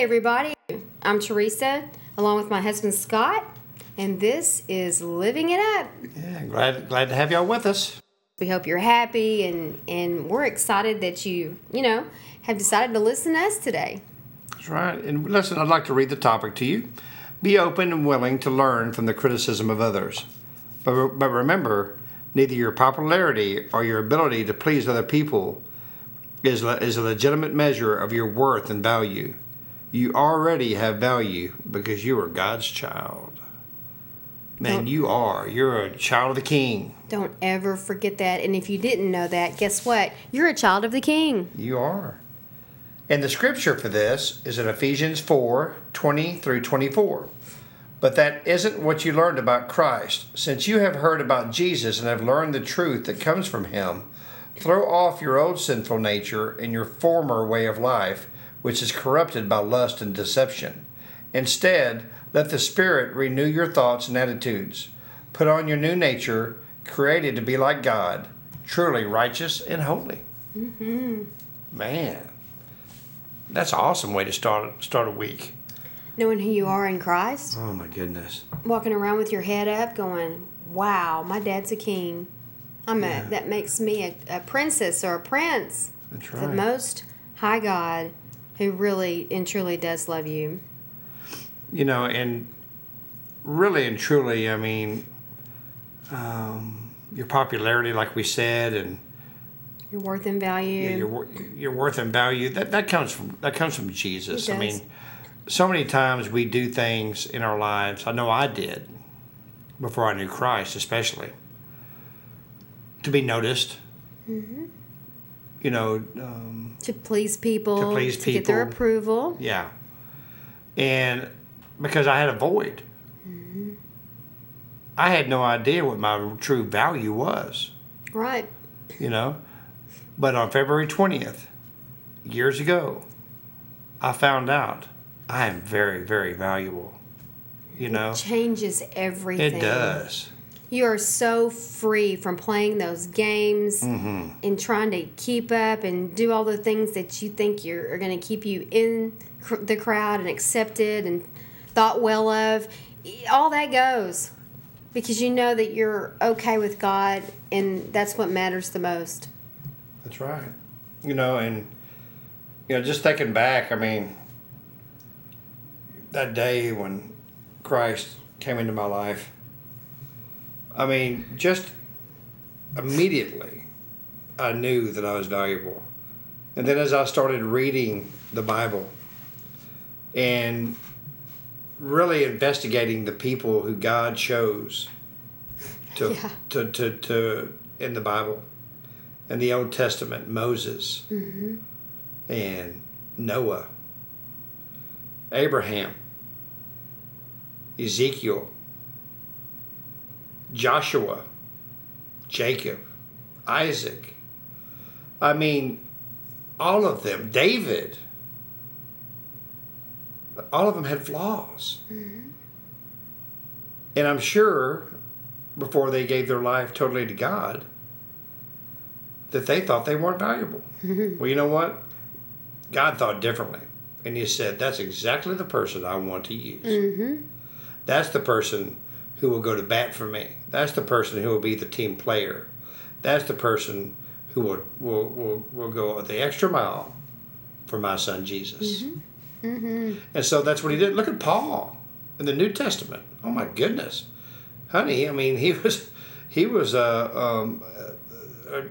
Hey, everybody. I'm Teresa, along with my husband Scott, and this is Living It Up. Yeah, glad glad to have y'all with us. We hope you're happy, and and we're excited that you you know have decided to listen to us today. That's right. And listen, I'd like to read the topic to you. Be open and willing to learn from the criticism of others. But, but remember, neither your popularity or your ability to please other people is, le- is a legitimate measure of your worth and value. You already have value because you are God's child. Man, Don't- you are. You're a child of the King. Don't ever forget that. And if you didn't know that, guess what? You're a child of the King. You are. And the scripture for this is in Ephesians 4 20 through 24. But that isn't what you learned about Christ. Since you have heard about Jesus and have learned the truth that comes from him, throw off your old sinful nature and your former way of life, which is corrupted by lust and deception. Instead, let the Spirit renew your thoughts and attitudes. Put on your new nature, created to be like God, truly righteous and holy. Mm-hmm. Man, that's an awesome way to start start a week. Knowing who you are in Christ, Oh my goodness. walking around with your head up, going, "Wow, my dad's a king. I'm Yeah. a that makes me a, a princess or a prince." That's The most high God, who really and truly does love you. You know, and really and truly, I mean, um, your popularity, like we said, and Your worth and value. yeah, your your worth and value that that comes from that comes from Jesus. I mean, so many times we do things in our lives. I know I did before I knew Christ, especially to be noticed. Mm-hmm. You know, um, to please people, To please people, get their approval. Yeah. And because I had a void, I had no idea what my true value was, Right. you know. But on February 20th, years ago, I found out I am very, very valuable. You know, Changes everything. it does. You are so free from playing those games Mm-hmm. and trying to keep up and do all the things that you think you're, are going to keep you in cr- the crowd and accepted and thought well of. All that goes because you know that you're okay with God and that's what matters the most. That's right. You know, and you know, just thinking back, I mean, that day when Christ came into my life, I mean, just immediately I knew that I was valuable. And then as I started reading the Bible and really investigating the people who God chose to, Yeah. to, to, to in the Bible, in the Old Testament, Moses mm-hmm. and Noah, Abraham, Ezekiel, Joshua, Jacob, Isaac. I mean, all of them, David, all of them had flaws. And I'm sure before they gave their life totally to God, that they thought they weren't valuable. well, you know what? God thought differently. And He said, That's exactly the person I want to use. Mm-hmm. That's the person who will go to bat for me. That's the person who will be the team player. That's the person who will, will, will, will go the extra mile for my son Jesus. Mm-hmm. And so that's what he did. Look at Paul in the New Testament. Oh my goodness, honey! I mean, he was he was a, um, a, a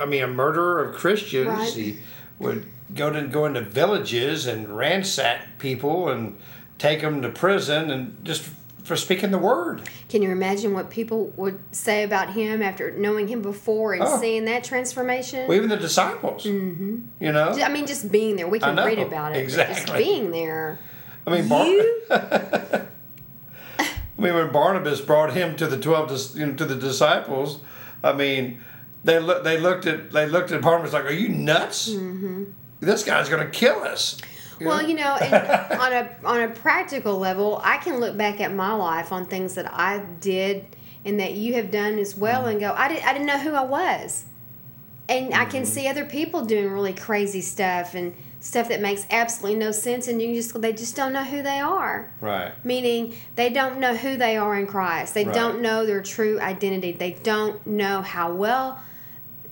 I mean, a murderer of Christians. Right. He would go to go into villages and ransack people and take them to prison and just for speaking the word. Can you imagine what people would say about him after knowing him before and Oh. seeing that transformation? Well, even the disciples. Mm-hmm. You know, I mean, just being there. We can read about it. but Just being there. I mean, Bar- You? I mean, when Barnabas brought him to the twelve, you know, to the disciples, I mean, they look, they looked at, they looked at Barnabas like, "Are you nuts? This guy's going to kill us." Well, you know, on a on a practical level, I can look back at my life on things that I did and that you have done as well, Mm-hmm. and go, I didn't I didn't know who I was, and I Mm-hmm. can see other people doing really crazy stuff and stuff that makes absolutely no sense, and you just they just don't know who they are. right, Meaning they don't know who they are in Christ. They Right. don't know their true identity. They don't know how well,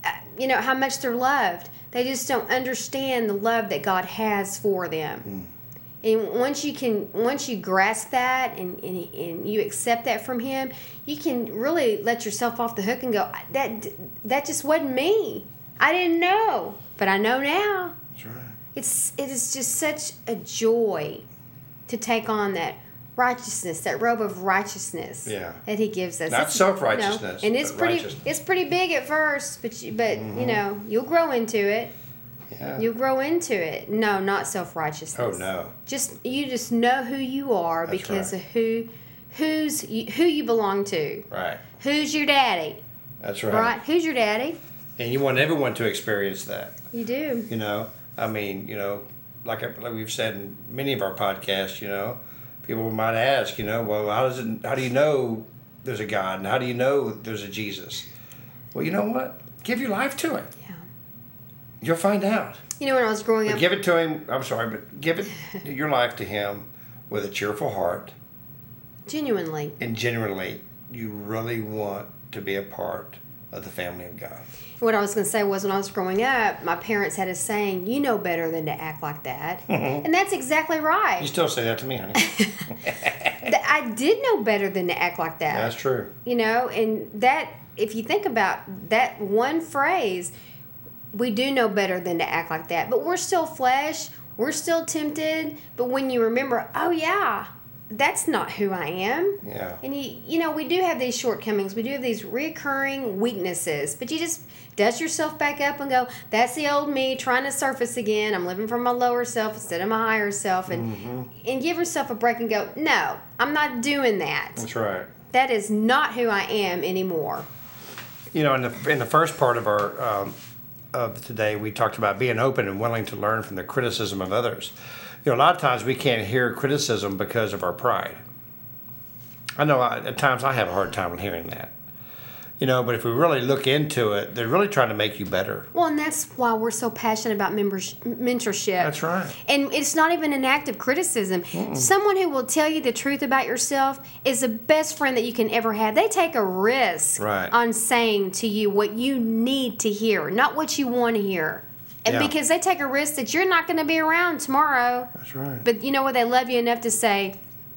uh, you know, how much they're loved. They just don't understand the love that God has for them. Hmm. And once you can, once you grasp that and, and, and you accept that from Him, you can really let yourself off the hook and go, that that just wasn't me. I didn't know, but I know now that's right. it's it is just such a joy to take on that righteousness, that robe of righteousness Yeah. that He gives us. Not It's- self-righteousness, and it's but pretty righteousness. Mm-hmm. it's pretty big at first, but you, but you know you'll grow into it. Yeah. You'll grow into it. No, not self righteousness. oh no. Just you just know who you are That's because right. of who who's you, who you belong to. Right. Who's your daddy? That's right. Right? Who's your daddy? And you want everyone to experience that. You do. You know, I mean, you know, like I- like we've said in many of our podcasts, you know, people might ask, you know, well, how does it? How do you know there's a God, and how do you know there's a Jesus? Well, you know what? Give your life to Him. Yeah. You'll find out. You know when I was growing But up, give it to Him. I'm sorry, but give it your life to Him with a cheerful heart, genuinely. and genuinely, you really want to be a part of the family of God. What I was going to say was when I was growing up, my parents had a saying, you know better than to act like that. Mm-hmm. And that's exactly right. You still say that to me, honey. I did know better than to act like that. That's true. You know, and that, if you think about that one phrase, we do know better than to act like that. But we're still flesh, we're still tempted. But when you remember, oh, yeah, that's not who I am. Yeah. And you, you know, we do have these shortcomings. We do have these recurring weaknesses. But you just dust yourself back up and go, "That's the old me trying to surface again. I'm living from my lower self instead of my higher self." And and give yourself a break and go, "No, I'm not doing that. That's right. That is not who I am anymore." You know, in the in the first part of our um, of today, we talked about being open and willing to learn from the criticism of others. You know, a lot of times we can't hear criticism because of our pride. I know I, at times I have a hard time hearing that. You know, but if we really look into it, they're really trying to make you better. Well, and that's why we're so passionate about members, mentorship. That's right. And it's not even an act of criticism. Someone who will tell you the truth about yourself is the best friend that you can ever have. They take a risk Right. on saying to you what you need to hear, not what you want to hear. And Yeah. because they take a risk that you're not going to be around tomorrow. That's right. But you know what? They love you enough to say,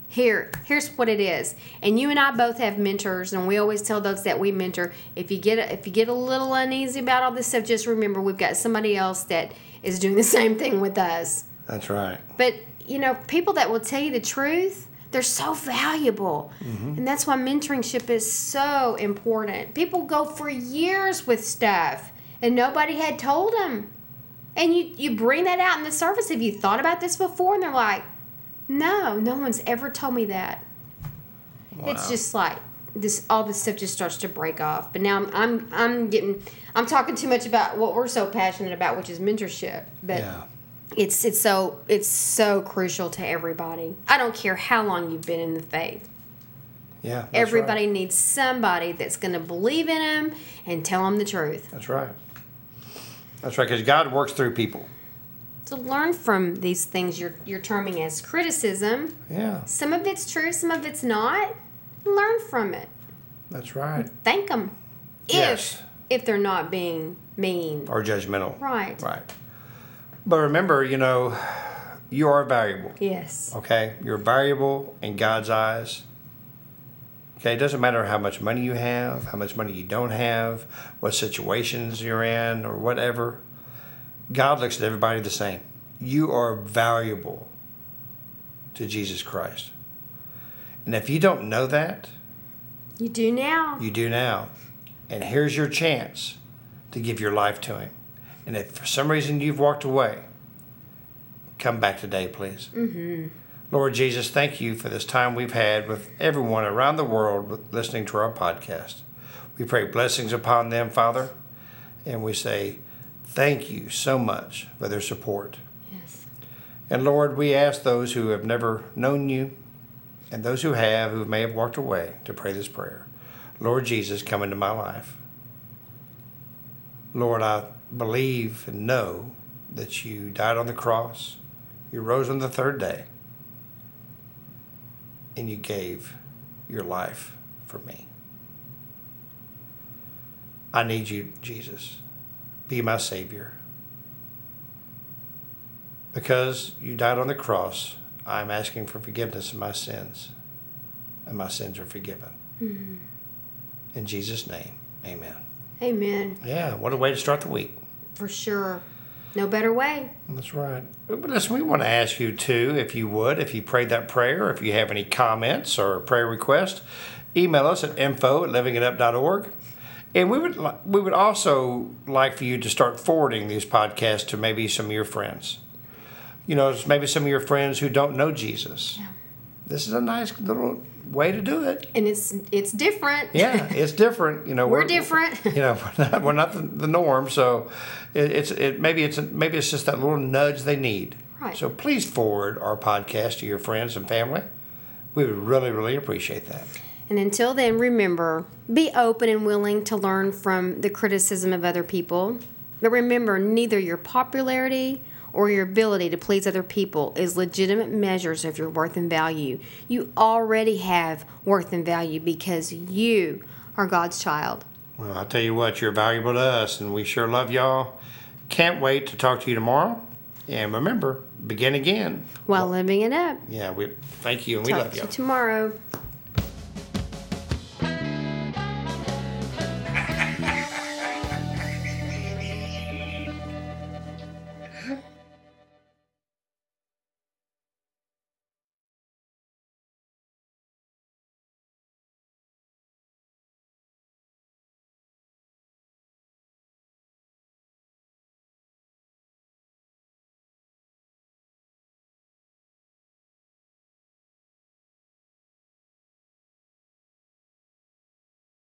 here, here's what it is. And you and I both have mentors, and we always tell those that we mentor, if you get a, if you get a little uneasy about all this stuff, just remember we've got somebody else that is doing the same thing with us. That's right. But you know, people that will tell you the truth, they're so valuable. Mm-hmm. And that's why mentorship is so important. People go for years with stuff and nobody had told them. And you, you bring that out in the surface. Have you thought about this before? And they're like, no, no one's ever told me that. It's just like this all this stuff just starts to break off. But now I'm I'm I'm getting I'm talking too much about what we're so passionate about, which is mentorship. But Yeah. it's it's so it's so crucial to everybody. I don't care how long you've been in the faith. Yeah. everybody Right. needs somebody that's going to believe in them and tell them the truth. That's right. That's right, because God works through people. To learn from these things you're you're terming as criticism. Yeah. Some of it's true, some of it's not. Learn from it. That's right. Thank them. If Yes. if they're not being mean. Or judgmental. Right. Right. But remember, you know, you are valuable. Yes. Okay? You're valuable in God's eyes. Okay? It doesn't matter how much money you have, how much money you don't have, what situations you're in, or whatever. God looks at everybody the same. You are valuable to Jesus Christ. And if you don't know that, You do now. you do now. And here's your chance to give your life to Him. And if for some reason you've walked away, come back today, please. Mm-hmm. Lord Jesus, thank you for this time we've had with everyone around the world listening to our podcast. We pray blessings upon them, Father, and we say thank you so much for their support. Yes. And Lord, we ask those who have never known you and those who have, who may have walked away, to pray this prayer. Lord Jesus, come into my life. Lord, I believe and know that you died on the cross, you rose on the third day, and you gave your life for me. I need you, Jesus. Be my Savior. Because you died on the cross, I'm asking for forgiveness of my sins, and my sins are forgiven. Mm-hmm. In Jesus' name, amen. Amen. Yeah, what a way to start the week. For sure. No better way. That's right. But listen, we want to ask you too, if you would, if you prayed that prayer, if you have any comments or prayer requests, email us at info at livingitup.org. And we would li- we would also like for you to start forwarding these podcasts to maybe some of your friends. You know, maybe some of your friends who don't know Jesus. This is a nice little way to do it. And it's it's different. Yeah, it's different. You know, We're different. You know, we're not, we're not the, the norm. So it, it's it maybe it's maybe it's just that little nudge they need. Right. So please forward our podcast to your friends and family. We would really really appreciate that. And until then, remember be open and willing to learn from the criticism of other people. But remember, neither your popularity or your ability to please other people is legitimate measures of your worth and value. You already have worth and value because you are God's child. Well, I tell you what, you're valuable to us, and we sure love y'all. Can't wait to talk to you tomorrow. And remember, begin again. While living it up. Yeah, we thank you, and we Talk love to you y'all. tomorrow.